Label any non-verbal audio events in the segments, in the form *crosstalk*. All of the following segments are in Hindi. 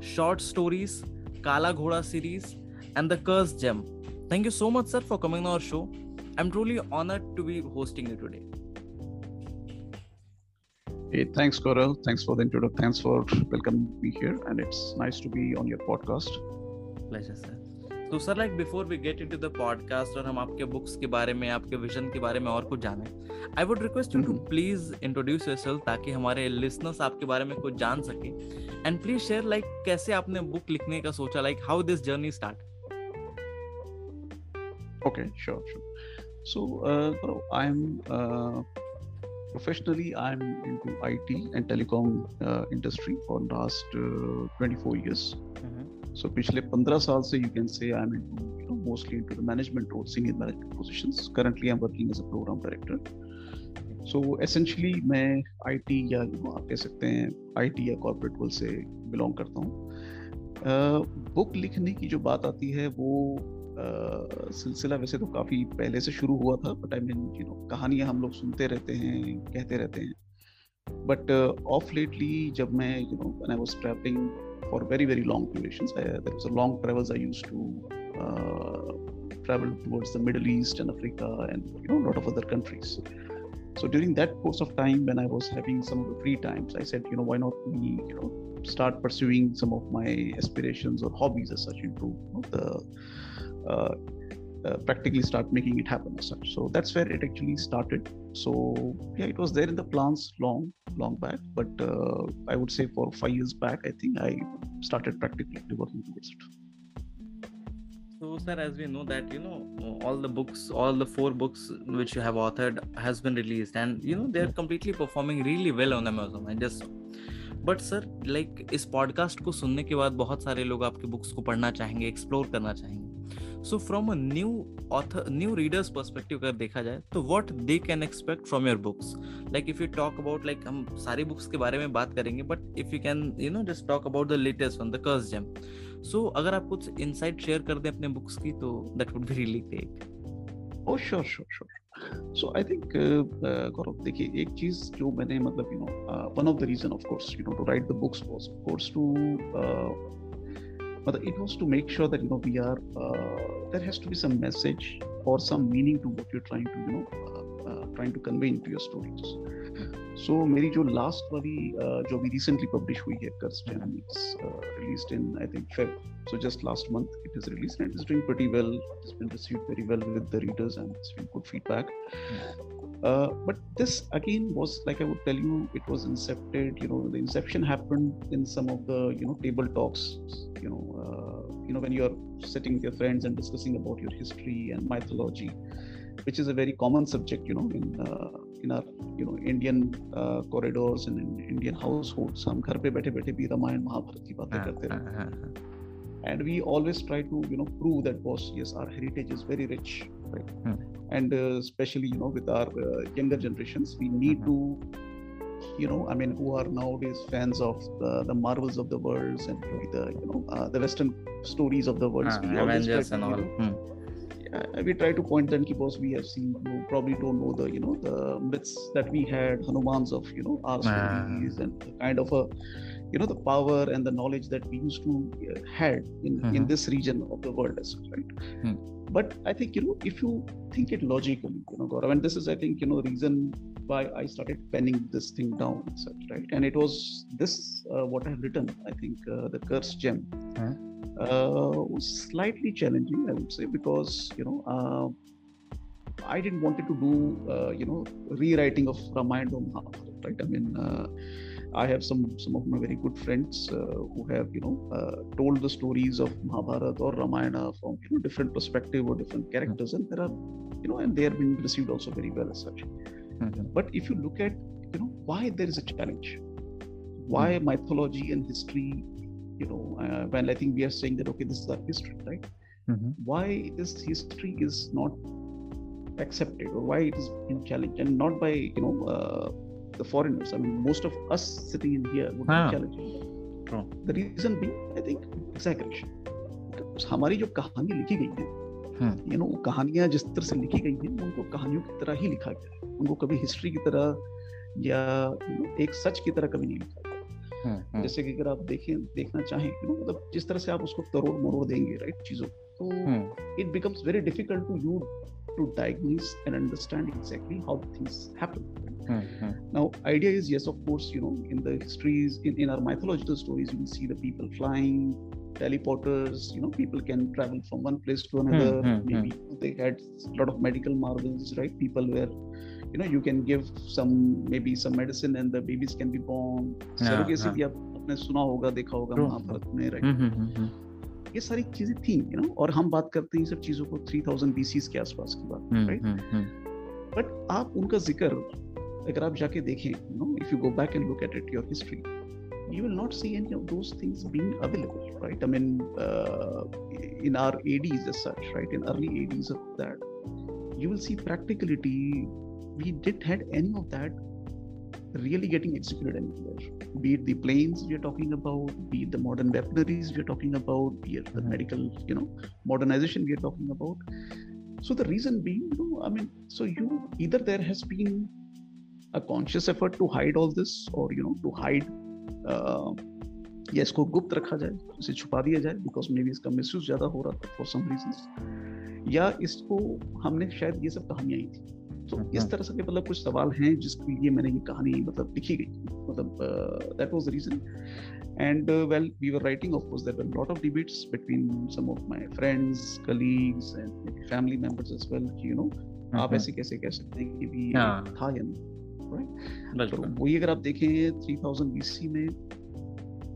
short stories, Kala Ghoda series, and The Cursed Gem. Thank you so much, sir, for coming on our show. I'm truly honored to be hosting you today. Hey, thanks, Gaurav. Thanks for the introduction. Thanks for welcoming me here, and it's nice to be on your podcast. Pleasure, sir. तो sir like before we get into the podcast और हम आपके बुक्स के बारे में आपके विजन के बारे में और कुछ जाने I would request you to please introduce yourself ताकि हमारे लिसनर्स आपके बारे में कुछ जान सके। एंड प्लीज़ शेयर लाइक कैसे आपने बुक लिखने का सोचा like how this journey start okay sure sure so I'm uh, professionally I'm into IT and telecom uh, industry for last uh, 24 years. So, पिछले 15 साल से can say I'm into you know, mostly into the management role, senior management positions. Currently, I'm working as a program director. So essentially मैं IT या आप कह सकते हैं IT या corporate world से belong करता हूँ बुक लिखने की जो बात आती है वो uh, सिलसिला वैसे तो काफ़ी पहले से शुरू हुआ था but I mean you know कहानियाँ हम लोग सुनते रहते हैं कहते रहते हैं बट ऑफ़ लेटली जब मैं you know I was travelling for very very long durations. I, there was a long travels I used to uh, travel towards the Middle East and Africa and you know a lot of other countries. So during that course of time, when I was having some of the free times, I said, you know, why not me, you know, start pursuing some of my aspirations or hobbies as such into you know, the uh, uh, practically start making it happen as such. So that's where it actually started So yeah, it was there in the plans long, long back. But uh, I would say for five years back, I think I started practically working towards it. So, sir, as we know that you know all the books, all the four books which you have authored has been released, and you know they're completely performing really well on Amazon. I just but sir like इस पॉडकास्ट को सुनने के बाद बहुत सारे लोग आपके बुक्स को पढ़ना चाहेंगे एक्सप्लोर करना चाहेंगे So from a new author new readers perspective अगर देखा जाए तो what they can expect from your books like if you talk about like हम सारी बुक्स के बारे में बात करेंगे but if you can you know just talk about the latest one the curse gem so अगर आप कुछ इनसाइट शेयर कर दें अपने बुक्स की तो that would be really great oh sure sure sure so I think Gaurav देखिए, एक चीज़ जो मैंने मतलब you know one of the reason of course you know to write the books was of course to मतलब it was to make sure that you know we are uh, there has to be some message or some meaning to what you're trying to you know uh, uh, trying to convey into your stories so so, मेरी जो लास्ट वाली uh, जो भी रिसेंटली पब्लिश हुई है कर्स jam it's released in I think Feb so just last month it is released and it's doing pretty well it's been received very well with the readers and it's been good feedback uh, but this again was like i would tell you it was incepted you know the inception happened in some of the you know table talks you know uh, you know when you're sitting with your friends and discussing about your history and mythology which is a very common subject you know in uh, in our you know Indian uh, corridors and in Indian households हम घर पे बैठे बैठे भी रामायण महाभारत की बातें करते रहते and we always try to you know prove that was yes our heritage is very rich right? Hmm. and uh, especially you know with our uh, younger generations we need hmm. to you know i mean who are nowadays fans of the, the marvels of the worlds and the you know uh, the western stories of the world uh, Avengers and all. hmm. uh, we try to point them because we have seen you probably don't know the you know the myths that we had hanumans of you know our stories and kind of a you know the power and the knowledge that we used to uh, had in Mhm. in this region of the world as well, right? Hmm. but i think you know if you think it logically you know Gaurav, and this is i think you know the reason why i started penning this thing down such right? And it was this uh, what i have written i think uh, the curse gem. Uh, was slightly challenging i would say because you know uh, i didn't wanted to do uh, you know rewriting of ramayana Mahabharata, right? I mean uh, I have some some of my very good friends uh, who have you know uh, told the stories of Mahabharata or Ramayana from you know different perspective or different characters, and there are you know and they are being received also very well as such. But if you look at you know why there is a challenge, why mythology and history you know uh, when i think we are saying that okay this is our history right? Mhm. why this history is not accepted or why it is being challenged and not by you know uh, the foreigners i mean most of us sitting in here would Ah. be challenging. True. the reason being i think exaggeration Because हमारी जो कहानी लिखी गई है। यू नो कहानियाँ जिस तरह से लिखी गई हैं उनको कहानियों की तरह ही लिखा गया है उनको कभी हिस्ट्री की तरह या you know, एक सच की तरह कभी नहीं लिखा गया हम्म, जैसे कि अगर आप देखें देखना चाहें मतलब जिस तरह से आप उसको तरोड़ मरोड़ देंगे राइट चीज़ों को, तो हम्म, it becomes very difficult to you to diagnose and understand exactly how things happen. Hmm, hmm, Now, idea is yes, of course, you know, in the histories, in, in our mythological stories, you will see the people flying, teleporters, you know, people can travel from one place to another. hmm, Maybe they had a lot of medical marvels, right? People were, you know, you can give some maybe some medicine and the babies can be born. Yeah, Surrogacy yeah. भी आप आपने सुना होगा देखा होगा True. महाभारत में राइट हम्म, हम्म, हम्म, ये सारी चीज़ें थी यू नो और हम बात करते हैं सब चीज़ों को 3000 BCs के आसपास की बात हम्म, बट हम्म, हम्म। आप उनका ज़िक्र अगर आप जाके देखें no if you go back and look at it your history you will not see any of those things being available right I mean in our ADs as such right in early ADs of that you will see practicality we didn't had any of that really getting executed anywhere be it the planes we are talking about be it the modern weaponaries we are talking about be it the Mhm. medical you know modernization we are talking about so the reason being you know i mean so you either there has been a conscious effort to hide all this or you know to hide uh, या इसको गुप्त रखा जाए इसे छुपा दिया जाए बिकॉज़ मे बी इसका मिसयूज ज़्यादा हो रहा था फॉर सम रीजन या इसको हमने शायद ये सब कहानियाँ ही थी तो इस हाँ। तरह से मतलब कुछ सवाल हैं जिसके लिए मैंने ये कहानी मतलब लिखी गई। मतलब that was the reason and well we were writing of course there were lot of debates between some of my friends colleagues and family members as well you know आप हाँ। ऐसे कैसे कह सकते हैं कि भी हाँ। था या नहीं राइट तो वही अगर आप देखें 3000 बीसी में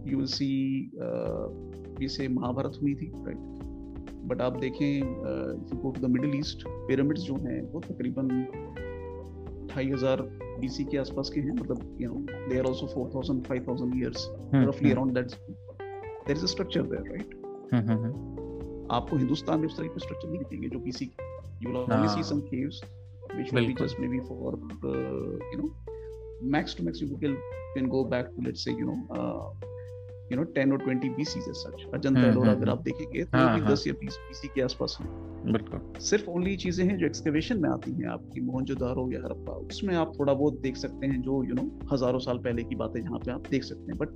यू विल सी से महाभारत हुई थी राइट? बट आप देखें you the Middle East pyramids जो हैं वो तकरीबन ढाई हज़ार बीसी के आसपास के हैं मतलब you know they are also 4000 5000 years hmm, there is a structure there right hmm, hmm, hmm, आपको हिंदुस्तान में उस तरह के स्ट्रक्चर नहीं दिखेंगे जो BC you will only see हाँ। Some caves which will be बिल्कुल। just maybe for uh, you know max to max you can can go back to let's say you know uh, you know 10 or 20 BCs as such. Ajanta हम्म, एलोरा हम्म, अगर हम्म। आप देखेंगे तो हाँ, भी हाँ। या 20 BC के आसपास हैं। बिल्कुल। सिर्फ़ ओनली चीज़ें हैं जो एक्सकवेशन में आती हैं आपकी मोहनजोदारो या हड़प्पा उसमें आप थोड़ा बहुत देख सकते हैं जो यू नो हज़ारों साल पहले की बातें जहाँ पे आप देख सकते हैं। बट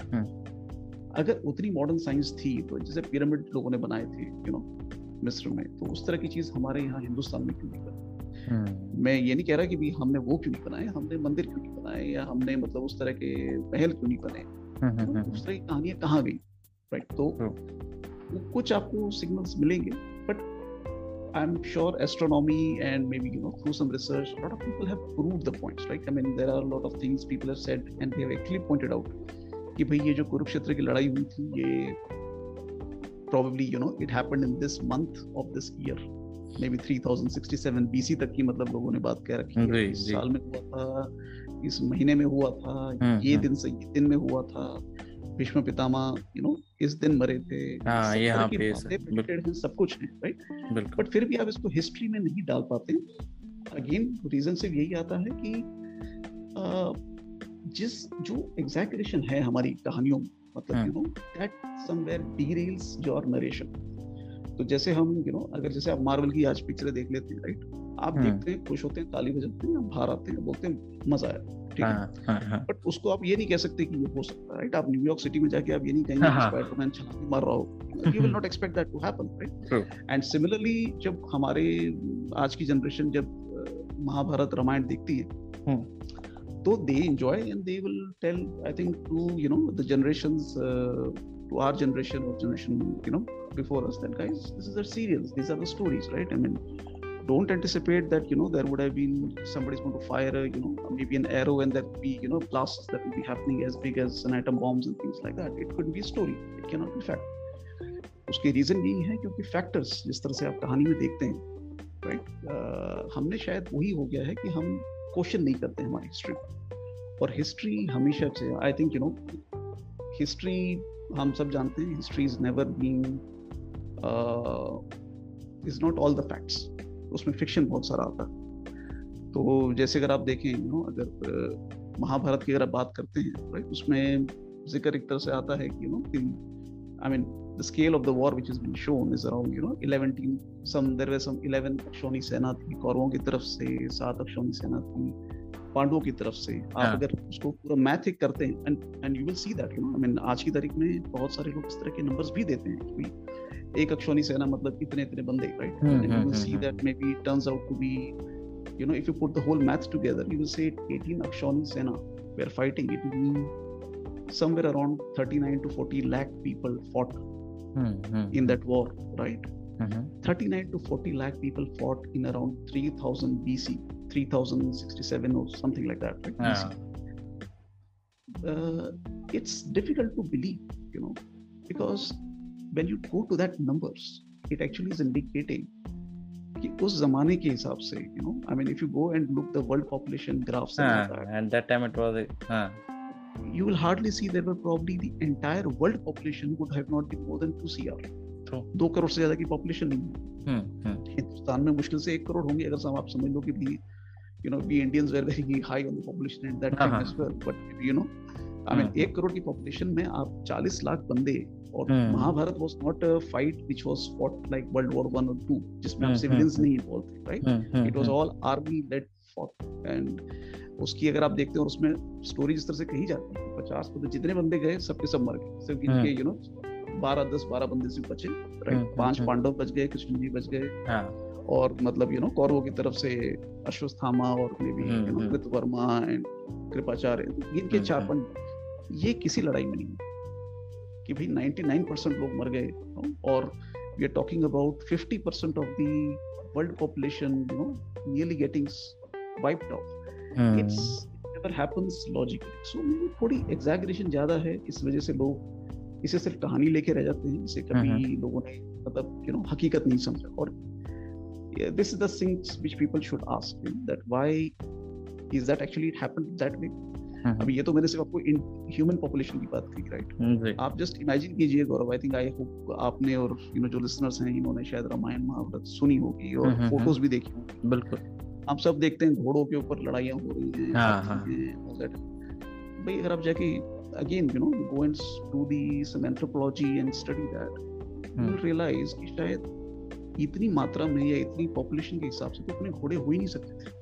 अगर उतनी मॉडर्न साइंस थी तो जैसे पिरामिड लोगों ने बनाए थे यू नो मिस्र में तो उस तरह की चीज़ हमारे यहाँ हिंदुस्तान में क्यों नहीं बनी? हम्म, मैं ये नहीं कह रहा कि भी हमने वो क्यों नहीं बनाए हमने मंदिर क्यों नहीं बनाए या हमने मतलब उस तरह के महल क्यों नहीं बने? हम्म, हम्म, हम्म, उस तरह कहानियाँ कहाँ गई? राइट तो कुछ आपको सिग्नल्स मिलेंगे but I am sure astronomy and may be you know through some research lot of people have proved the points right I mean there are lot of things people have said and they have actually pointed out कि भाई ये जो कुरुक्षेत्र की लड़ाई हुई थी ये probably you know it happened in this month of this year maybe 3067 BC तक की मतलब लोगों ने बात कह रखी है। साल में हुआ था। इस महीने में हुआ था हम्म, ये हम्म। दिन से ये दिन में हुआ था। भीष्म पितामह यू नो इस दिन मरे थे। हाँ, सब यहाँ पे हैं सब कुछ है राइट बट फिर भी आप इसको हिस्ट्री में नहीं डाल पाते। अगेन रीजन सिर्फ़ यही आता है कि जिस जो एग्जैक्रेशन है हमारी कहानियों में मतलब you know that somewhere derails your narration तो जैसे हम यू नो अगर जैसे आप मार्वल की आज पिक्चरें देख लेते हैं राइट आप हम्म। देखते हैं खुश होते हैं ताली बजाते हैं बाहर आते हैं बोलते हैं मज़ा आया ठीक है? हाँ हाँ हाँ। बट उसको आप ये नहीं कह सकते कि ये हो सकता है राइट आप न्यूयॉर्क सिटी में जाके आप ये नहीं कहेंगे। कि स्पाइडरमैन छलांग मार रहा हो। You will not expect that to happen right and similarly जब हमारे आज की जनरेशन जब महाभारत रामायण देखती है तो they enjoy and they will tell I think to you know the generations to our generation or generation you know before us that guys this is the serials these are the stories right? I mean don't anticipate that you know there would have been somebody's going to fire a you know maybe an arrow and there be you know blasts that will be happening as big as an atom bombs and things like that it could be a story it cannot be fact उसके रीजन यही है क्योंकि फैक्टर्स जिस तरह से आप कहानी में देखते हैं राइट हमने शायद वही हो गया है कि हम क्वेश्चन नहीं करते हमारी हिस्ट्री और हिस्ट्री हमेशा से I think you know history हम सब जानते हैं history is never been is not all the facts उसमें फिक्शन बहुत सारा आता है तो जैसे अगर आप देखें यू नो अगर महाभारत की अगर आप बात करते हैं राइट उसमें ज़िक्र एक तरह से आता है कि you know I mean the scale of the war which has been shown is around you know 11 team some there were some 11 अक्षौणी सेना थी कौरवों की तरफ़ से सात अक्षौणी सेना थी पांडवों की तरफ़ से आप हाँ. अगर उसको पूरा मैथ एक करते हैं and and you will see that you know I mean आज की तारीख में बहुत सारे लोग इस तरह के नंबर्स भी देते हैं कि एक akshoni sena matlab itne itne bande right? mm-hmm. and you will see that maybe it turns out to be you know if you put the whole math together you will say 18 akshoni sena were fighting. It will mean somewhere around 39 to 40 lakh people fought in that war right? 39 to 40 lakh people fought in around 3000 bc 3067 or something like that uh, it's difficult to believe you know because when you go to that numbers it actually is indicating कि उस जमाने के हिसाब से you know I mean if you go and look the world population graphs and that time it was you will hardly see there were probably the entire world population would have not been more than 2 cr दो करोड़ से ज़्यादा की पॉपुलेशन नहीं है। हम्म, हम्म। हिंदुस्तान में मुश्किल से एक करोड़ होंगे अगर आप समझ लो कि भी you know we Indians were very high on the population at that time as well but you know I mean एक करोड़ की पॉपुलेशन में आप 40 लाख बंदे और hmm. Mahabharat was not a fight which was fought like world war 1 और 2 जिसमें आप सिविलियंस नहीं इन्वॉल्व थे right it was all army led fought and उसकी अगर आप देखते हो उसमें स्टोरी जिस तरह से कही जाती है पचास तो जितने बंदे गए सबके सब मर गए। सिर्फ़ इनके यू नो बारह दस बारह बंदे सिर्फ़ बचे राइट पाँच पांडव बच गए कृष्ण जी बच गए। हाँ। और मतलब यू नो कौरवों की तरफ़ से अश्वस्थामा और may be you know Kritavarma and Kripacharya इनके चार पाँच ये किसी लड़ाई में नहीं है कि भाई 99 परसेंट लोग मर गए और we are talking about 50 percent of the world population you know nearly getting wiped off it's never happens logically so थोड़ी एग्जैगरेशन ज़्यादा है इस वजह से लोग इसे सिर्फ़ कहानी लेके रह जाते हैं इसे कभी लोगों ने मतलब यू नो हकीकत नहीं समझा। और this is the things which people should ask you know, that why is that actually it happened hmm. अभी ये तो मैंने सिर्फ़ आपको ह्यूमन पॉपुलेशन की बात की राइट हम्म, आप जस्ट इमेजिन कीजिए Gaurav I think I hope आपने और यू नो जो लिसनर्स हैं इन्होंने शायद रामायण महाभारत सुनी होगी और फ़ोटोज़ हम्म, भी देखी होंगी। बिल्कुल। आप सब देखते हैं घोड़ों के ऊपर लड़ाइयाँ हो रही हैं हाँ, हाँ. भाई अगर आप जाके again you know go and do the some anthropology and study that you realise कि शायद इतनी मात्रा में या इतनी पॉपुलेशन के हिसाब से तो अपने घोड़े हो ही नहीं सकते थे।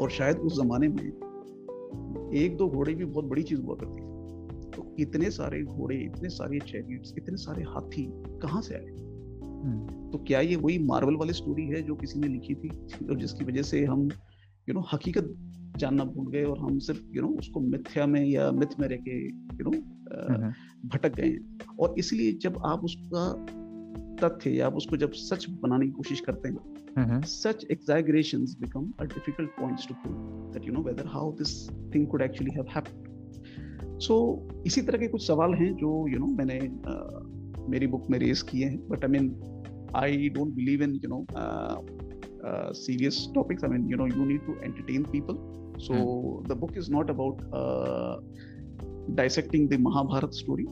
और शायद उस जमाने में एक दो घोड़े भी बहुत बड़ी चीज़ हुआ करती थी। तो इतने सारे घोड़े इतने सारे चैरियट्स इतने सारे हाथी कहाँ से आए? हम्म। तो क्या ये वही मार्वल वाली स्टोरी है जो किसी ने लिखी थी? और जिसकी वजह से हम यू नो हकीकत जानना भूल गए और हम सिर्फ़ यू नो उसको मिथ्या में या मिथ में रह के यू नो भटक गए और इसलिए जब आप उसका तथ्य या आप उसको जब सच बनाने की कोशिश करते हैं such exaggeration become a difficult point to prove that you know whether how this thing could actually have happen so इसी तरह के कुछ सवाल हैं जो यू you नो know, मैंने uh, मेरी बुक में रेज किए हैं but I mean I don't believe in you know serious topics I mean you know you need to entertain people so the book is not about dissecting the Mahabharat story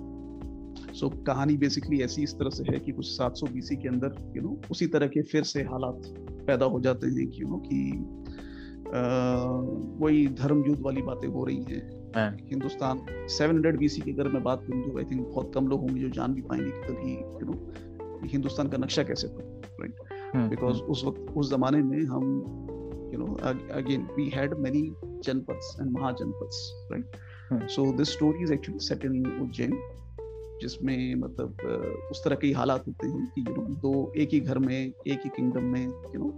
so so, कहानी बेसिकली ऐसी इस तरह से है कि कुछ 700 बीसी के अंदर यू you नो know, उसी तरह के फिर से हालात पैदा हो जाते हैं कि यू नो कि वही धर्म युद्ध वाली बातें हो रही हैं। हाँ। हिंदुस्तान 700 बीसी की अगर मैं बात करूँ तो आई थिंक बहुत कम लोग होंगे जो जान भी पाएँगे कि कभी यू नो हिंदुस्तान का नक्शा कैसे था राइट बिकॉज़ उस वक्त उस जमाने में हम you know again we had many janapads and mahajanapads right so this story is actually set in Ujjain. जिसमें मतलब उस तरह के हालात होते हैं कि यू नो दो एक ही घर में एक ही किंगडम में यू नो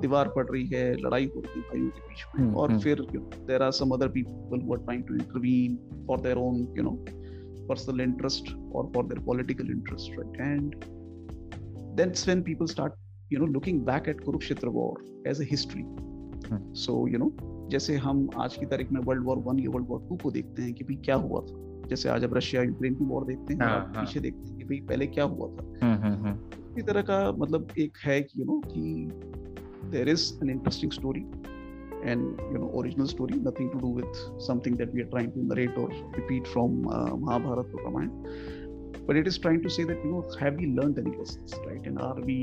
दीवार पड़ रही है लड़ाई हो रही है भाइयों के बीच में हम्म, और हम्म। फिर there are some other people who are trying to intervene for their own you know personal interest और for their political interest right and that's when people start you know looking back at kurukshetra war as a history hmm. so you know जैसे हम आज की तारीख में वर्ल्ड वॉर वन या वर्ल्ड वॉर टू को देखते हैं कि भाई क्या हुआ था जैसे आज अब रशिया यूक्रेन की वॉर देखते हैं हाँ, हाँ। पीछे देखते हैं कि भाई पहले क्या हुआ था। हम्म, हम्म, हम्म। इसी तरह का मतलब एक है कि यू नो कि there is an interesting story and you know original story nothing to do with something that we are trying to narrate और रिपीट फ्रॉम महाभारत और Ramayan but it is trying to say that you know have we learn any lesson right and are we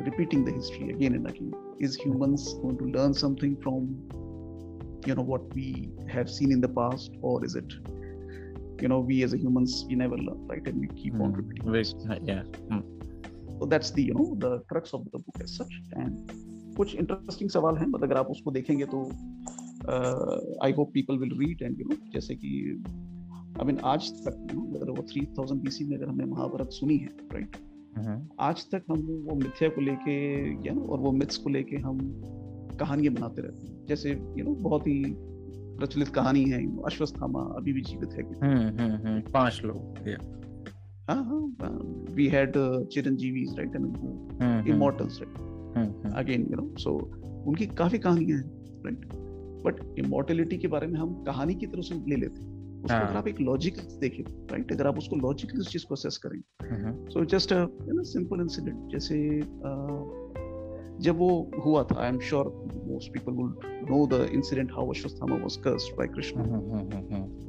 repeating the history again and again is humans going to learn something from you know what we have seen in the past और is it you know we as a humans we never learn right and we keep mm. on hmm. repeating Very, yeah mm. so that's the you know the crux of the book as such and कुछ इंटरेस्टिंग सवाल हैं मतलब अगर आप उसको देखेंगे तो I hope people will read and you know जैसे कि आई मीन आज तक अगर वो थ्री थाउज़ेंड बीसी में अगर हमने महाभारत सुनी है राइट आज तक हम वो मिथ्या को लेके या और वो मिथ्स को लेके हम कहानियाँ बनाते रहते हैं जैसे यू नो बहुत ही प्रचलित कहानी है अश्वस्थामा अभी भी जीवित है हम्म, हम्म, हम्म, पाँच लोग हाँ हाँ we had chiranjeevi right immortals right again you know so उनकी काफ़ी कहानियाँ हैं राइट बट इमोर्टेलिटी के बारे में हम कहानी की तरह से ले लेते हैं। उसको हाँ. अगर आप एक लॉजिक देखें राइट अगर आप उसको लॉजिकली उस चीज़ को असेस करें so just you know simple incident जैसे जब वो हुआ था I am sure most people will know the incident how Ashwatthama was cursed by Krishna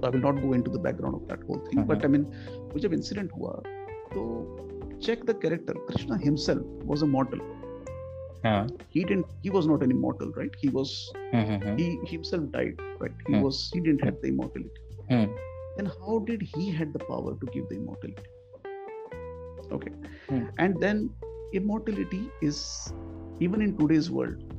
I will not go into the background of that whole thing but I mean वो जब इंसिडेंट हुआ तो check the character krishna himself was a mortal yeah. he didn't he was not an immortal right he was mm-hmm. he himself died right he mm. was he didn't have the immortality Hmm. Then how did he had the power to give the immortality? Okay, hmm. and then immortality is even in today's world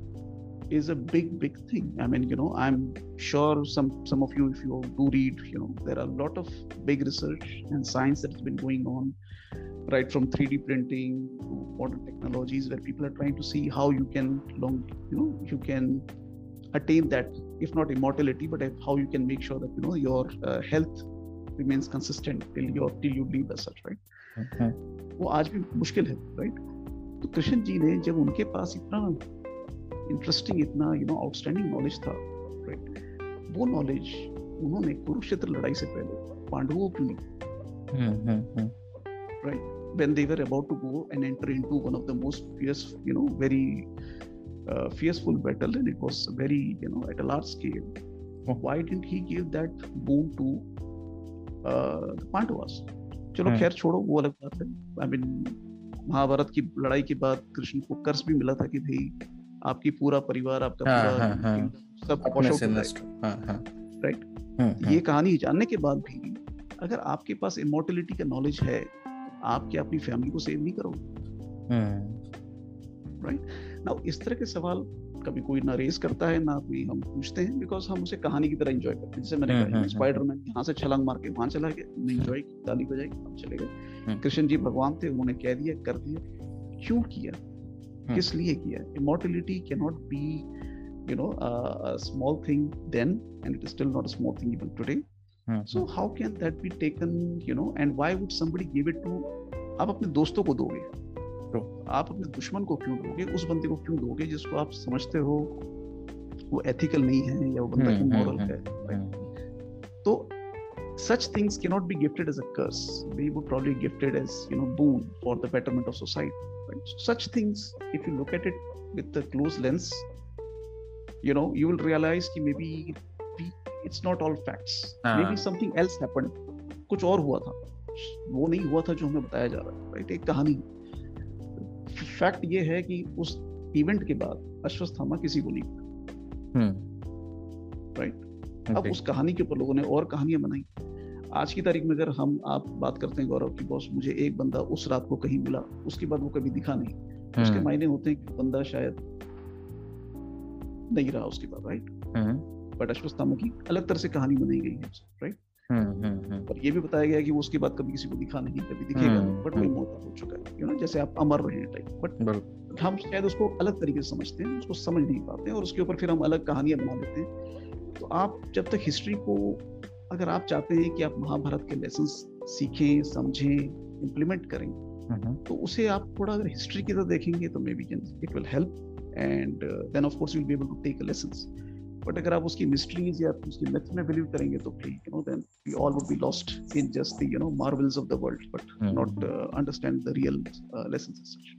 is a big big thing i mean you know i'm sure some some of you if you do read you know there are a lot of big research and science that's been going on right from 3d printing to modern technologies where people are trying to see how you can long you know you can attain that if not immortality but how you can make sure that you know your uh, health remains consistent till your till you leave as such right okay. वो आज भी मुश्किल है राइट तो कृष्ण जी ने जब उनके पास इतना इंटरेस्टिंग इतना यू नो आउटस्टैंडिंग नॉलेज था राइट वो नॉलेज उन्होंने कुरुक्षेत्र लड़ाई से पहले पांडवों को right when they were about to go and enter into one of the most fierce you know very uh, fearful battle and it was very you know at a large scale Oh. why didn't he give that boon to uh, the pandavas चलो खैर छोड़ो वो अलग बात है आई मीन महाभारत की लड़ाई के बाद कृष्ण को कर्ज भी मिला था कि भाई आपकी पूरा परिवार आपका हाँ, पूरा हाँ, हाँ, सब राइट ये कहानी जानने के बाद भी अगर आपके पास इमोर्टिलिटी का नॉलेज है आप क्या अपनी फैमिली को सेव नहीं करोगे। राइट नाउ इस तरह के सवाल कभी कोई ना रेस करता है ना कोई हम पूछते हैं बिकॉज़ हम उसे कहानी की तरह एंजॉय करते हैं। जैसे मैंने हम्म, कहा स्पाइडरमैन हम्म, हम्म। यहाँ से छलांग मार के वहाँ चला गया एंजॉय की ताली बजाई हम चले गए। कृष्ण जी भगवान थे उन्होंने कह दिया कर दिया। क्यों किया? किस लिए किया? Immortality can not be you know uh, a small thing then and it is still not a small thing even today. mm-hmm. so how can that be taken you know and why would somebody give it to आप अपने दोस्तों को दोगे? डॉ आप अपने दुश्मन को क्यों दोगे? उस बंदे को क्यों दोगे जिसको आप समझते हो वो एथिकल नहीं है या वो बंदा हम्म, क्यों हम्म, मॉरल हम्म, है? तो such things can not be gifted as a curse we would probably gifted as you know boon for the betterment of society such things if you look at it with the close lens you know you will realise कि may be it's not all facts may be something else happen कुछ और हुआ था। वो नहीं हुआ था जो हमें बताया जा रहा है। राइट एक कहानी। है फैक्ट ये है कि उस इवेंट के बाद अश्वस्थामा किसी को नहीं राइट हम्म। अब उस कहानी के ऊपर लोगों ने और कहानियाँ बनाई। आज की तारीख में अगर हम आप बात करते हैं गौरव की बॉस मुझे एक बंदा उस रात को कहीं मिला उसके बाद वो कभी दिखा नहीं। उसके हम्म। मायने होते हैं कि बंदा शायद नहीं रहा उसके बाद राइट बट अश्वस्थामा की अलग तरह से कहानी बनाई गई है राइट। और ये भी बताया गया कि वो उसके बाद कभी किसी को दिखा नहीं कभी दिखेगा बट वही मौत हो चुका है यू नो जैसे आप अमर रहे हैं टाइप बट हम शायद उसको अलग तरीके से समझते हैं उसको समझ नहीं पाते और उसके ऊपर फिर हम अलग कहानियाँ बना लेते हैं। तो आप जब तक हिस्ट्री को अगर आप चाहते हैं कि आप महाभारत के लेसन सीखें समझें इम्प्लीमेंट करें तो उसे आप थोड़ा अगर हिस्ट्री की तरह देखेंगे तो may be it will help and then of course you will be able to take lessons but अगर आप उसकी मिस्ट्रीज या उसकी मिथ में बिलीव करेंगे तो फिर you know then we all would be lost in just the you know marvels of the world but not understand the real lessons as such.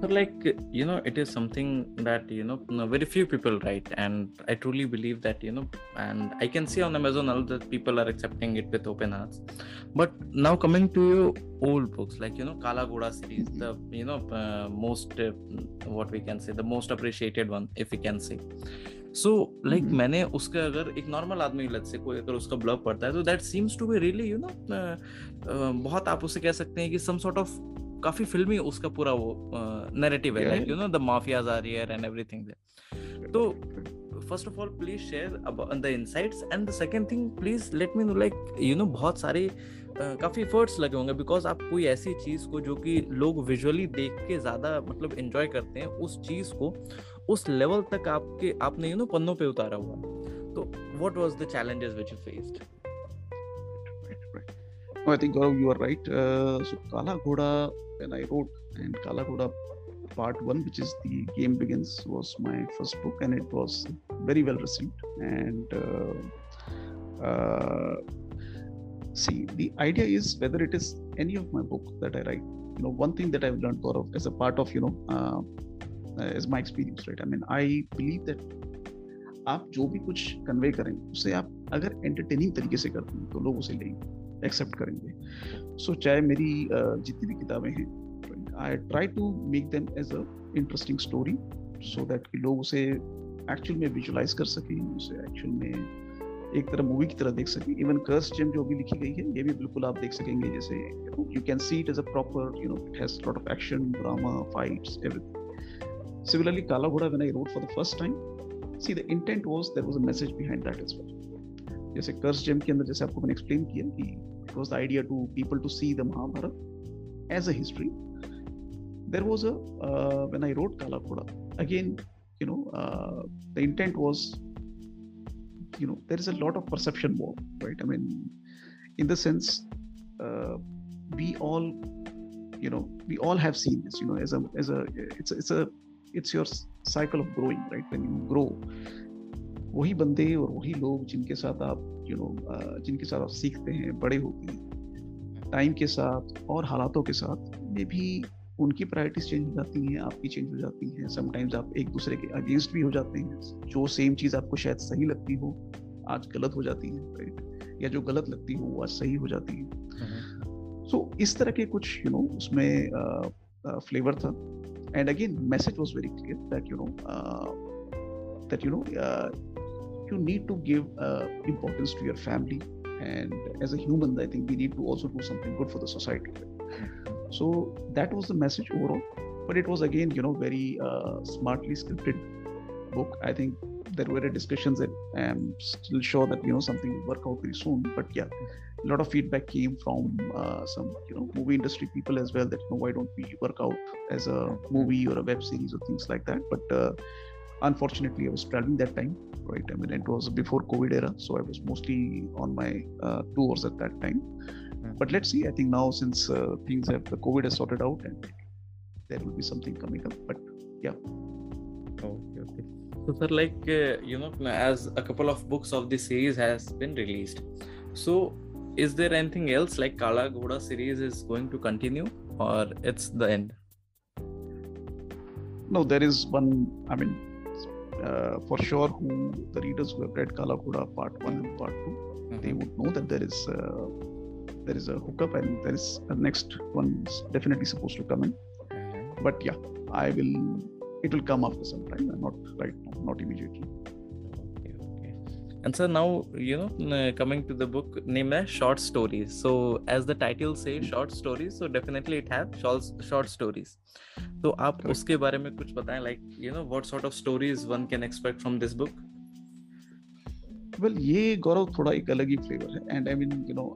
So like you know it is something that you know very few people write and i truly believe that you know and i can see on amazon now that people are accepting it with open hearts but now coming to your old books like you know kala ghoda series the you know uh, most uh, what we can say the most appreciated one if we can say so so, like like, mm-hmm. मैंने उसका अगर एक नॉर्मल आदमी लत से कोई अगर उसका ब्लॉग पढ़ता है तो that seems to be really you know बहुत आप उसे कह सकते हैं कि सम सॉर्ट ऑफ़ काफ़ी फिल्मी उसका पूरा वो नैरेटिव है like you know the mafias are here and everything तो first of all please share the insights and the second thing please let me know like you know बहुत सारे काफ़ी एफर्ट्स लगे होंगे बिकॉज़ आप कोई ऐसी चीज़ को जो कि लोग विजुअली देख के ज़्यादा मतलब एंजॉय करते हैं उस चीज़ को उस लेवल तक आपके आपने यू नो पन्नों पे उतारा हुआ। तो what was the challenges which you faced I think Gaurav, you are right. Uh, so Kala Ghoda, when I wrote, and Kala Ghoda part one, which is the game begins, was my first book, and it was very well received. And uh, uh, see, the idea is whether it is any of my book that I write. You know, one thing that I've learned, Gaurav, as a part of you know uh, is my experience right I mean I believe that आप जो भी कुछ कन्वे करें उसे आप अगर एंटरटेनिंग तरीके से करते हैं तो लोग उसे लेंगे एक्सेप्ट करेंगे। सो so, चाहे मेरी जितनी भी किताबें हैं I try to make them as a interesting story so that कि लोग उसे एक्चुअल में विजुलाइज कर सकें उसे एक्चुअल में एक तरह मूवी की तरह देख सकें। इवन कर्स जेम जो भी लिखी गई है ये भी बिल्कुल आप देख सकेंगे जैसे you can see it as a proper you know it has lot of action drama fights everything Similarly, Kala Ghoda, when I wrote for the first time, see the intent was there was a message behind that as well. जैसे कर्स जेम के अंदर जैसे आपको मैंने एक्सप्लेन किया कि it was the idea to people to see the Mahabharata as a history uh, wrote Kala Ghoda again you know uh, the intent was you know there is a lot of perception war right I mean in the sense uh, we all you know we all have seen this you know as a as a it's a, it's a it's your cycle of growing right when you grow वही बंदे और वही लोग जिनके साथ आप यू you नो know, जिनके साथ आप सीखते हैं बड़े होते हैं टाइम के साथ और हालातों के साथ में भी उनकी प्रायोरिटीज चेंज हो जाती हैं आपकी चेंज हो जाती हैं। समटाइम्स आप एक दूसरे के अगेंस्ट भी हो जाते हैं। जो सेम चीज़ आपको शायद सही लगती हो आज गलत हो जाती है राइट या जो गलत लगती हो वो आज सही हो जाती है। सो so, इस तरह के कुछ यू you नो know, उसमें फ्लेवर था। And again message was very clear that you know that you uh, you need to give uh, importance to your family. And as a human i think we need to also do something good for the society. So that was the message overall. But it was again you know very uh, smartly scripted book. I think there were discussions that i'm still sure that you know something will work out very soon. But yeah a lot of feedback came from uh, some you know movie industry people as well that you know why don't we work out as a movie or a web series or things like that. But uh, unfortunately i was traveling that time right i mean it was before covid era so i was mostly on my uh, tours at that time mm-hmm. but let's see i think now since uh, things have the covid has sorted out and there will be something coming up but yeah okay okay so sir like uh, you know as a couple of books of this series has been released so is there anything else like Kala Ghoda series is going to continue or it's the end? No, there is one. I mean, uh, for sure, who the readers who have read Kala Ghoda part one and part 2 mm-hmm. they would know that there is uh, there is a hookup and there is a next one is definitely supposed to come in. Mm-hmm. But yeah, I will. It will come after some time, not right now, not immediately and so now you know coming to the book named as short stories so as the title says short stories so definitely it has short, short stories तो आप उसके बारे में कुछ बताएँ like you know what sort of stories one can expect from this book well ये गौरव थोड़ा एक अलग ही फ्लेवर है and I mean you know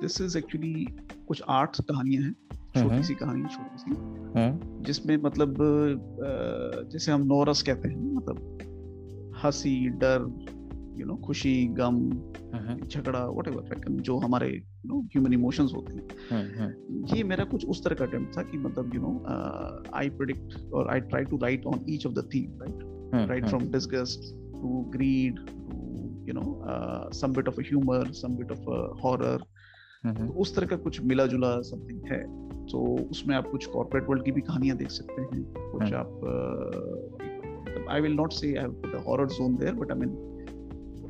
this is actually कुछ आठ कहानियाँ हैं छोटी सी कहानी छोटी सी जिसमें मतलब जैसे हम नोरस कहते हैं मतलब हँसी डर यू नो खुशी गम झगड़ा वट एवर जो हमारे यू नो ह्यूमन इमोशंस होते हैं। ये मेरा कुछ उस तरह का अटेम्प्ट था कि मतलब यू नो आई प्रिडिक्ट और I try to write on each of the theme right right from disgust to greed to you know uh, some bit of a humor some bit of a horror hmm, तो उस तरह का कुछ मिला जुला समथिंग है। तो उसमें आप कुछ कॉर्पोरेट वर्ल्ड की भी कहानियाँ देख सकते हैं। कुछ हम्म। आप I will not say horror zone there but I mean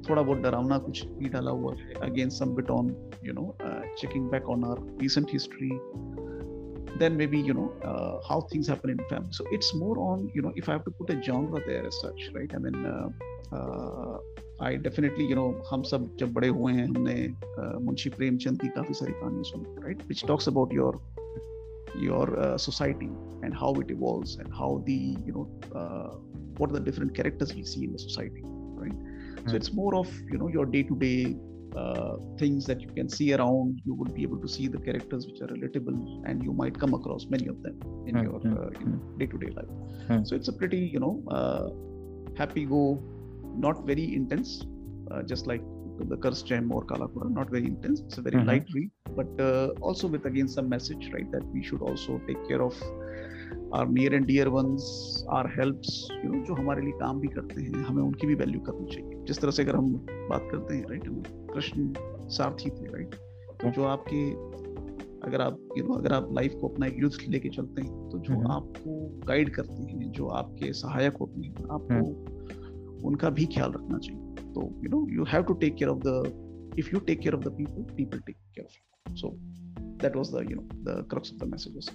थोड़ा बहुत डरावना कुछ भी डाला हुआ है again some bit on you know checking back on our recent history then maybe you know uh, how things happen in family so it's more on you know if i have to put a genre there as such right i mean uh, uh, I definitely you know हम सब जब बड़े हुए हैं हमने uh, मुंशी प्रेमचंद की काफी सारी कहानियां सुनी right which talks about your your uh, society and how it evolves and how the you know uh, what are the different characters we see in the society right? So Hmm. it's more of you know your day to day things that you can see around. You would be able to see the characters which are relatable and you might come across many of them in Hmm, your hmm, uh, you know, day-to-day life. Hmm. so it's a pretty you know uh, happy go not very intense uh, just like the curse gem or kalakura not very intense. It's a very light read but uh, also with again some message right that we should also take care of our near and dear ones our helps you know जो हमारे लिए काम भी करते हैं हमें उनकी भी वैल्यू करनी चाहिए। जिस तरह से अगर हम बात करते हैं राइट हम कृष्ण सारथी थे राइट तो जो आपके अगर आप यू नो अगर आप लाइफ को अपना एक यूथ लेके चलते हैं तो जो हम्म। आपको गाइड करते हैं जो आपके सहायक होते हैं आपको उनका भी ख्याल रखना चाहिए। तो you know you have to take care of the if you take care of the people people take care of you so that was the you know the crux of the message.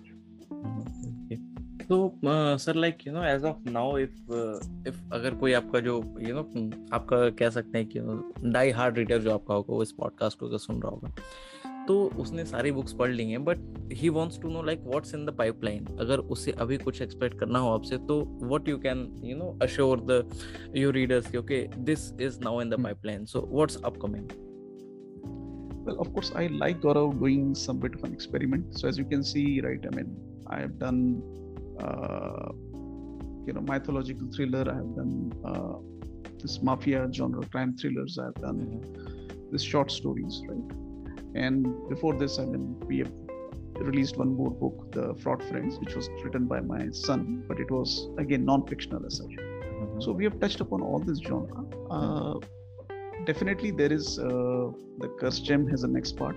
Sir, like you know, as of now, if uh, if अगर कोई आपका जो you know आपका कह सकते हैं कि डाई हार्ड रीडर जो आपका होगा वो इस पॉडकास्ट को अगर सुन रहा होगा तो उसने सारी बुक्स पढ़ ली हैं but he wants to know like what's in the pipeline अगर उसे अभी कुछ एक्सपेक्ट करना हो आपसे तो what you can you know assure the your readers कि okay this is now in the pipeline so what's upcoming Well, of course, I like Gaurav doing some bit of an experiment. So as you can see, right, I mean, I have done, you know, mythological thriller. I have done uh, this mafia genre, crime thrillers. I have done this short stories, right? And before this, I mean, we have released one more book, The Fraud Friends, which was written by my son, but it was again non-fictional as such. So we have touched upon all this genre. Uh, definitely, there is uh, the Curse Gem has a next part.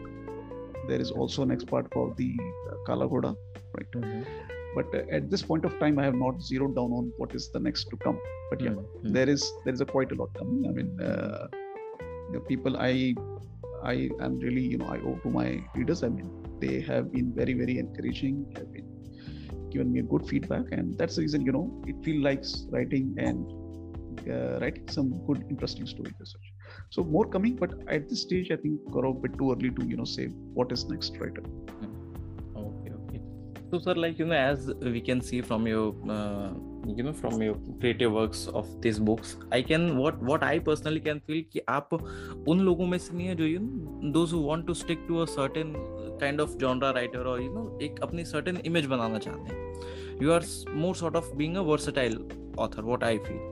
There is also a next part for the uh, Kala Ghoda, right? But uh, at this point of time, I have not zeroed down on what is the next to come. But yeah, there is there is a quite a lot coming. I mean, uh, the people I I am really you know I owe to my readers. I mean, they have been very very encouraging. Have been given me a good feedback, and that's the reason you know it feels like writing and uh, writing some good interesting stories as such. So more coming, but at this stage, I think Gaurav, a bit too early to you know say what is next, okay okay so sir like you know as we can see from your uh, you know from your creative works of these books i can what what i personally can feel कि आप उन लोगों में से नहीं है जो you know those who want to stick to a certain kind of genre writer or you know एक अपनी certain image बनाना चाहते हैं you are more sort of being a versatile author what i feel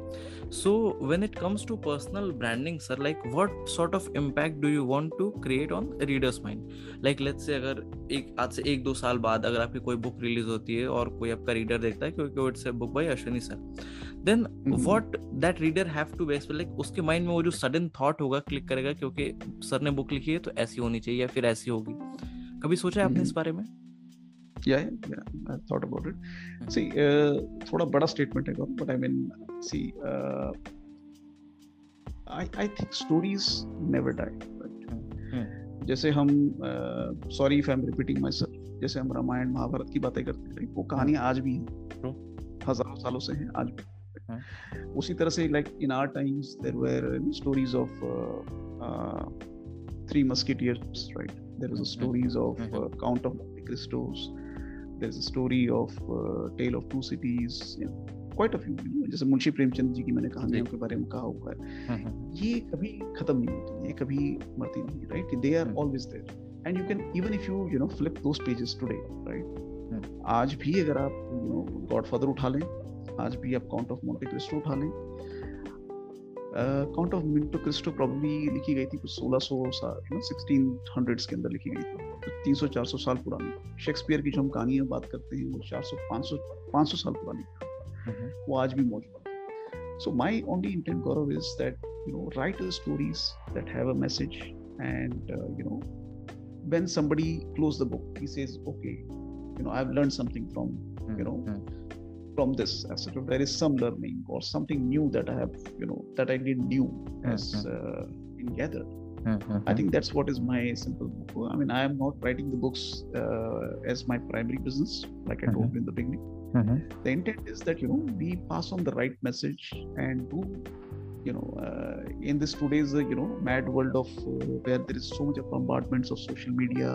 so when it comes to personal branding sir like what sort of impact do you want to create on readers mind? Like let's say अगर एक आज से एक दो साल बाद अगर आपकी कोई बुक रिलीज़ होती है और कोई आपका रीडर देखता है क्योंकि it's a book by Ashwini sir then what that reader have to base like उसके माइंड में वो जो सडन थॉट होगा क्लिक करेगा क्योंकि सर ने बुक लिखी है तो ऐसी होनी चाहिए या फिर ऐसी होगी। कभी सोचा है आपने इस बारे में? Yeah, yeah, I thought about it. See, uh, थोड़ा बड़ा statement है but I mean, see, uh, I I think stories never die. Right? जैसे हम sorry if I am repeating myself जैसे हम रामायण महाभारत की बातें करते हैं वो कहानियाँ आज भी हैं। हज़ारों सालों से हैं आज भी। उसी तरह से like in our times there were stories of three musketeers right there was stories of count of Cristos there is a story of tale of two cities quite a few जैसे मुंशी प्रेमचंद जी की मैंने कहानियों के बारे में कहा हुआ है। ये कभी खत्म नहीं होती ये कभी मरती नहीं right they are always there and you can even if you you know flip those pages today right आज भी अगर आप यू नो गॉडफादर उठा लें आज भी आप काउंट ऑफ़ मोंटे क्रिस्टो उठा लें count of Monte Cristo probably लिखी गई थी कुछ 1600 साल यू नो 1600s के अंदर लिखी गई थी। तो 300 400 साल पुरानी। शेक्सपियर की जो हम कहानियाँ बात करते हैं वो 400 500 500 साल पुरानी। वो आज भी मौजूद है so my only intent gaurav is that you know write stories that have a message and uh, you know when somebody close the book he says okay you know i've learned something from you know Mm-hmm. from this as sort of there is some learning or something new that i have you know that i didn't knew as uh, been gathered Mm-hmm. i think that's what is my simple book i mean i am not writing the books uh, as my primary business like i told you in the beginning Mm-hmm. the intent is that you know we pass on the right message and do you know uh, in this today's uh, you know mad world of uh, where there is so much of bombardments of social media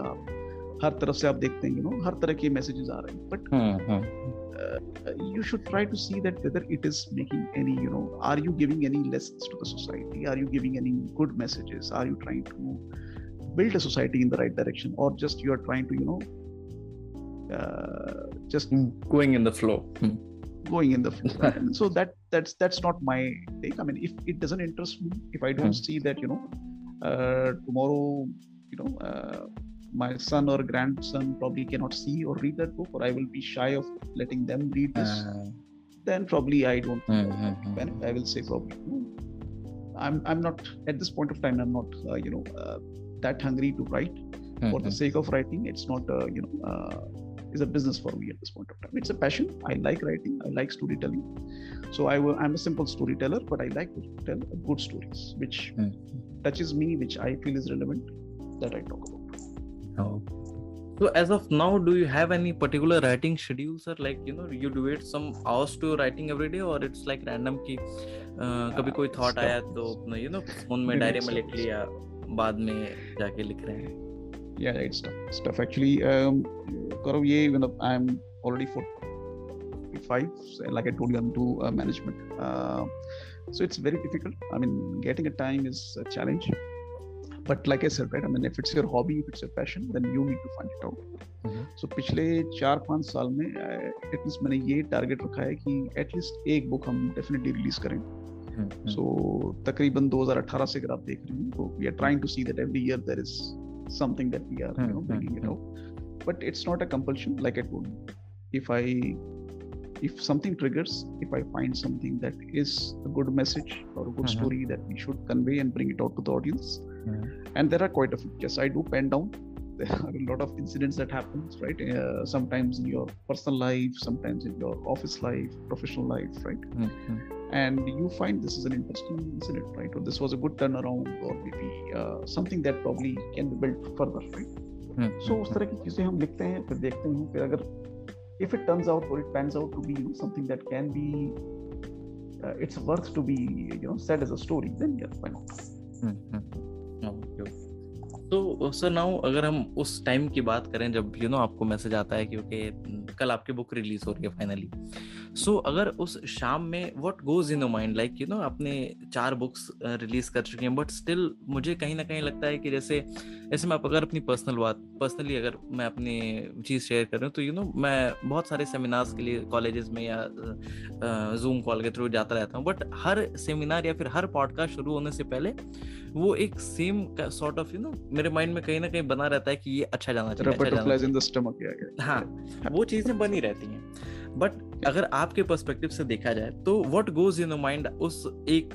हर तरफ़ से आप देखते हैं you know हर तरह के messages आ रहे हैं but uh, you should try to see that whether it is making any you know are you giving any lessons to the society are you giving any good messages are you trying to build a society in the right direction or just you are trying to you know uh, just Going in the flow. going in the flow. *laughs* So that that's that's not my take. I mean if it doesn't interest me if i don't see that you know uh, tomorrow you know uh, my son or grandson probably cannot see or read that book or i will be shy of letting them read this Uh, then probably i don't mm-hmm. when i will say probably no. i'm i'm not at this point of time i'm not uh, you know uh, that hungry to write. For the sake of writing it's not uh, you know uh, is a business for me at this point of time it's a passion i like writing i like storytelling so i will i'm a simple storyteller but i like to tell good stories which Hmm. touches me which i feel is relevant that i talk about Oh. So as of now, do you have any particular writing schedule, sir? Like you know, you do it some hours to writing every day, or it's like random कि uh, कभी कोई Uh, thought stuff. आया तो you know फोन में Maybe डायरी it's में लिख stuff. लिया बाद में जाके लिख रहे हैं yeah it's tough stuff actually um Gaurav, ye, you know, i'm already 45 so like i told you i'm into uh, management uh, so it's very difficult i mean getting a time is a challenge but like i said right i mean if it's your hobby if it's your passion then you need to find it out Mhm. so पिछले चार पाँच साल में एटलीस्ट मैंने ये टारगेट रखा है कि एटलीस्ट एक बुक हम डेफिनेटली रिलीज़ करें हम्म, हम्म, सो तकरीबन 2018 से अगर आप देख रहे हो तो we are trying to see that every year there is something that we are you know hmm, hmm, bringing it out hmm. but it's not a compulsion like it would, if i if something triggers if i find something that is a good message or a good uh-huh. story that we should convey and bring it out to the audience. Uh-huh. and there are quite a few. Yes i do pen down. *laughs* There are a lot of incidents that happens right? Uh, sometimes in your personal life sometimes in your office life professional life right? Uh-huh. And you find this is an interesting incident, right? Or this was a good turnaround, or maybe uh, something that probably can be built further, right? Hmm, So उस तरह की चीज़ें हम लिखते हैं फिर देखते हैं फिर अगर if it turns out or it pans out to be you know, something that can be uh, it's worth to be you know said as a story then तो सर नाउ अगर हम उस टाइम की बात करें, जब यू नो आपको मैसेज आता है क्योंकि कल आपकी बुक रिलीज़ हो रही है फाइनली सो अगर उस शाम में what goes in mind like you know आपने चार बुक्स रिलीज़ कर चुके हैं बट स्टिल मुझे कहीं ना कहीं लगता है कि जैसे जैसे मैं आप अगर अपनी पर्सनल बात पर्सनली अगर मैं अपनी चीज़ शेयर कर रहा हूँ तो यू नो मैं बहुत सारे सेमिनार्स के लिए कॉलेजेस में या जूम कॉल के थ्रू जाता रहता हूँ। बट हर सेमिनार या फिर हर पॉडकास्ट शुरू होने से पहले वो एक same sort of you know मेरे माइंड में कहीं ना कहीं बना रहता है कि ये अच्छा जाना चाहिए अच्छा. हाँ वो चीज़ें बनी रहती हैं। बट अगर आपके पर्सपेक्टिव से देखा जाए तो व्हाट गोज इन माइंड उस एक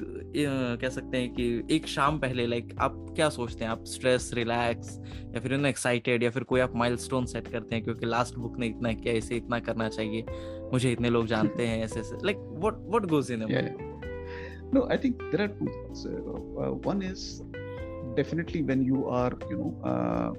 कह सकते हैं कि एक शाम पहले लाइक आप क्या सोचते हैं? आप स्ट्रेस रिलैक्स या फिर ना एक्साइटेड या फिर कोई आप माइलस्टोन सेट करते हैं क्योंकि लास्ट बुक ने इतना किया इसे इतना करना चाहिए मुझे इतने लोग जानते हैं ऐसे ऐसे। Like what what goes in yeah. No, I think there are two things. Uh, uh, one is definitely when you are, you know, uh,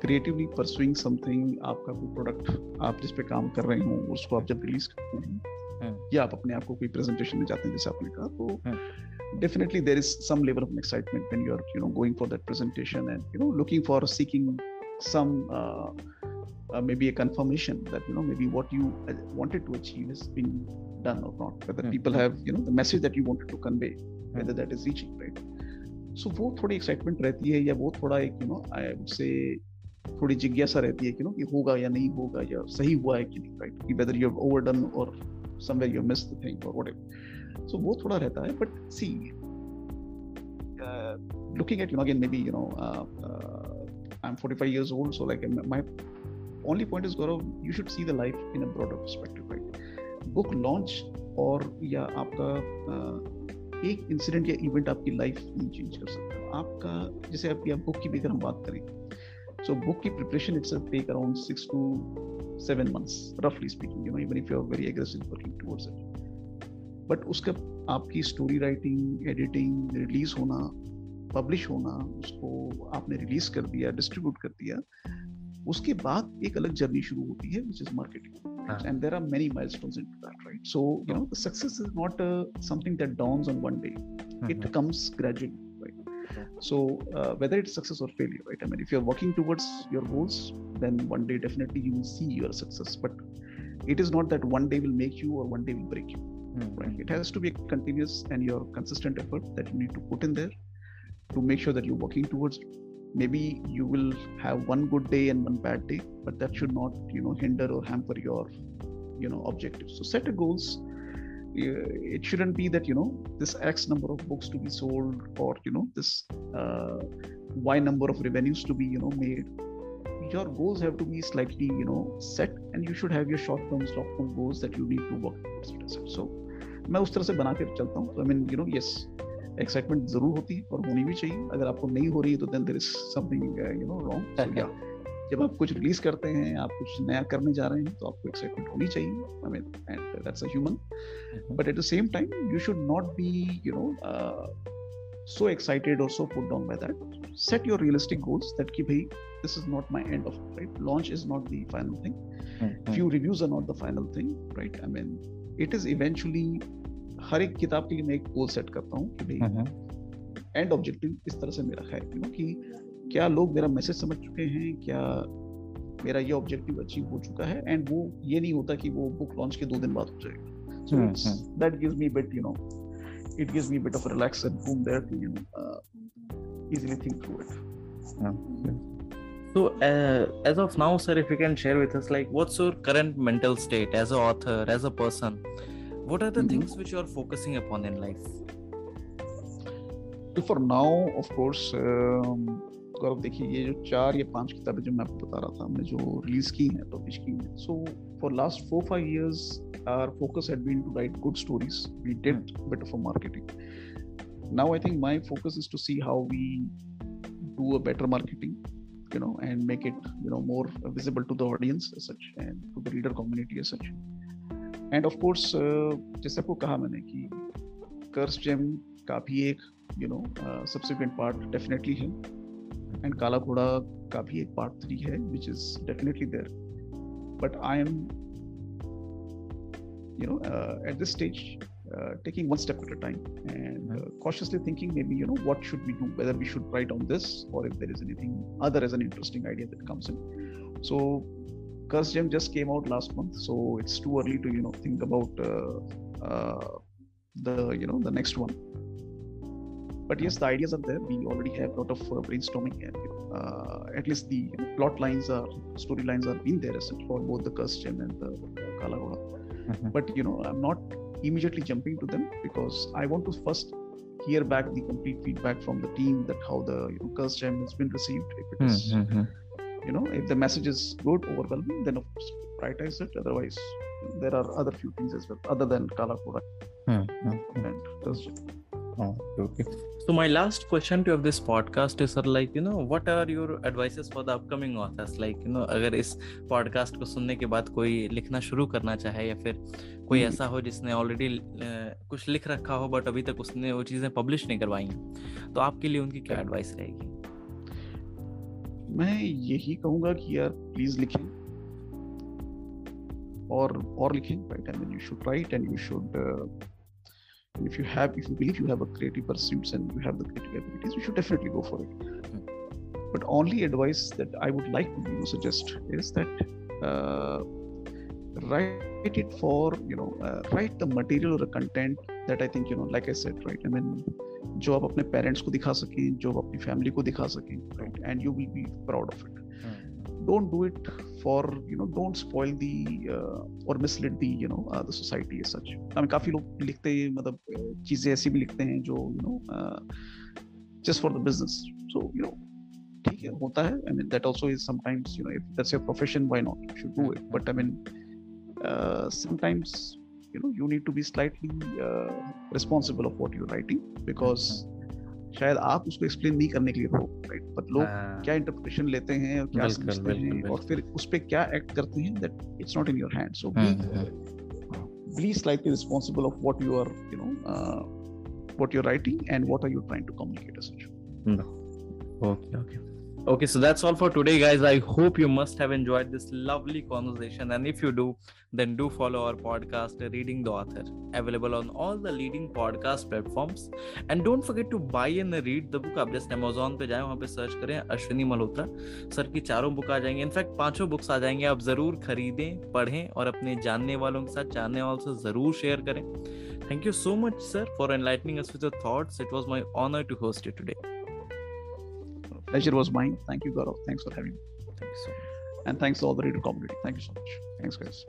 creatively pursuing something, आपका कोई प्रोडक्ट आप जिस पे काम कर रहे हो उसको आप जब रिलीज करते हैं हम्म। या आप अपने आप को कोई प्रेजेंटेशन में जाते हैं जैसे आपने कहा तो हम्म। definitely there is some level of excitement when you are, you know, going for that presentation and you know looking for seeking some uh, uh, maybe a confirmation that you know maybe what you uh, wanted to achieve has been done or not whether Hmm, people hmm. have you know the message that you wanted to convey whether that is reaching right so वो थोड़ी excitement रहती है या वो थोड़ा एक you know I would say थोड़ी जिज्ञासा रहती है कि नो कि होगा या नहीं होगा या सही हुआ है कि नहीं राइट कि whether you have overdone or somewhere you missed the thing or whatever so वो थोड़ा रहता है but see uh, looking at you know again maybe you know uh, uh, I'm 45 years old so like my only point is Gaurav you should see the life in a broader perspective right book launch और या आपका uh, एक इंसिडेंट या इवेंट आपकी लाइफ नहीं चेंज कर सकता है आपका जैसे आपकी आप बुक की भी अगर हम बात करें so book की preparation itself take around six to seven months roughly speaking you know even if you're very aggressive working towards it but उसका आपकी स्टोरी राइटिंग एडिटिंग रिलीज़ होना पब्लिश होना उसको आपने रिलीज़ कर दिया डिस्ट्रीब्यूट कर दिया उसके बाद एक अलग जर्नी शुरू होती है which is marketing and there are many milestones into that right so you know success is not something that dawns on one day it comes gradually so uh, whether it's success or failure right i mean if you're working towards your goals then one day definitely you will see your success but it is not that one day will make you or one day will break you mm-hmm. right it has to be a continuous and your consistent effort that you need to put in there to make sure that you're working towards maybe you will have one good day and one bad day but that should not you know hinder or hamper your you know objectives so set a goals it shouldn't be that you know this x number of books to be sold or you know this uh, y number of revenues to be you know made your goals have to be slightly you know set and you should have your short term long term goals that you need to work towards so मैं उस तरह से बना कर चलता हूँ I mean you know yes excitement ज़रूर होती है और होनी भी चाहिए अगर आपको नहीं हो रही है तो then there is something you know wrong या जब आप कुछ रिलीज़ करते हैं आप कुछ नया करने जा रहे हैं तो आपको एक्साइटमेंट होनी चाहिए I mean and that's a human but at the same time you should not be you know so excited or so put down by that set your realistic goals that ki bhai this is not my end of it right launch is not the final thing mm-hmm. few reviews are not the final thing right i mean it is eventually हर एक किताब के लिए मैं एक गोल सेट करता हूँ कि भाई एंड ऑब्जेक्टिव इस तरह से मेरा है यू नो कि क्या लोग मेरा मैसेज समझ चुके हैं क्या मेरा ये ऑब्जेक्टिव अचीव हो चुका है एंड वो ये नहीं होता कि वो बुक लॉन्च के दो दिन बाद हो जाएगा so that gives me bit you know bit of a relax and boom there to you know uh, easily think through it yeah. so uh, as of now sir if you can share with us like what's your current mental state as an author as a person what are the mm-hmm. things which you are focusing upon in life so for now of course um, गौरव देखिए ये जो चार या पांच किताबें जो मैं आपको बता रहा था हमने जो रिलीज की हैं पब्लिश की हैं so for last four five years our focus had been to write good stories we did a bit of a marketing now i think my focus is to see how we do a better marketing you know and make it you know more visible to the audience as such and to the reader community as such And of course जैसे आपको कहा मैंने कि कर्स जेम का भी एक you know subsequent part definitely है। एंड काला घोड़ा का भी एक पार्ट थ्री है which is definitely there but I am you know at this stage taking one step at a time and cautiously thinking maybe you know what should be do whether we should write on this और if there is anything other is an interesting idea that comes in so curse gem just came out last month so it's too early to you know think about the you know the next one but yes the ideas are there we already have a lot of uh, brainstorming and you know, uh, at least the you know, plot lines are storylines are in there for both the curse gem and the uh, kalagoda mm-hmm. but you know i'm not immediately jumping to them because i want to first hear back the complete feedback from the team that how the you know, curse gem has been received if it is, mm-hmm. You know if the message is good overwhelming then of course prioritize it otherwise there are other few things as well other than kala mm-hmm. and curse gem Oh, okay. So my last question to of this podcast is sir like you know what are your advices for the upcoming authors like you know अगर इस podcast को सुनने के बाद कोई लिखना शुरू करना चाहे या फिर कोई ऐसा हो जिसने ऑलरेडी कुछ लिख रखा हो बट अभी तक उसने वो चीज़ें पब्लिश नहीं करवाई हैं तो आपके लिए उनकी क्या एडवाइस रहेगी मैं यही कहूँगा कि यार प्लीज़ लिखें और और लिखें right and you should write and you should if you have if you believe you have a creative pursuits and you have the creative abilities you should definitely go for it mm. but only advice that i would like to you know, suggest is that uh, write it for you know uh, write the material or the content that i think you know like i said right i mean जो आप अपने पेरेंट्स को दिखा सकें जो आप अपनी फैमिली को दिखा सकें right and you will be proud of it don't do it for you know don't spoil the और mislead the you know the society is such हमें काफ़ी लोग लिखते हैं मतलब uh, चीज़ें ऐसी भी लिखते हैं जो you know just for the business so you know ठीक है होता है। I mean that also is sometimes you know if that's your profession why not should do it but I mean sometimes you know you need to be slightly uh, responsible of what you're writing because शायद आप उसको एक्सप्लेन नहीं करने के लिए हो राइट बट लोग क्या इंटरप्रिटेशन लेते हैं और क्या समझते हैं और फिर उस पर क्या एक्ट करते हैं that it's not in your hand so be be slightly responsible of what you are you know what your writing and what are you trying to communicate okay okay Okay, so that's all for today, guys. I hope you must have enjoyed this lovely conversation. And if you do, then do follow our podcast, Reading the Author, available on all the leading podcast platforms. And don't forget to buy and read the book. आप जस्ट Amazon पे जाएँ वहाँ पे सर्च करें अश्विनी मल्होत्रा सर की चारों बुक आ जाएँगी इनफैक्ट पाँचों बुक्स आ जाएँगे आप ज़रूर खरीदें पढ़ें और अपने जानने वालों के साथ जानने वालों से ज़रूर शेयर करें Thank you so much, sir, for enlightening us with your thoughts. It was my honor to host you today. Pleasure was mine. Thank you gaurav. Thanks for having me. Thank you so much. and thanks to all the reader community. Thank you so much. Thanks guys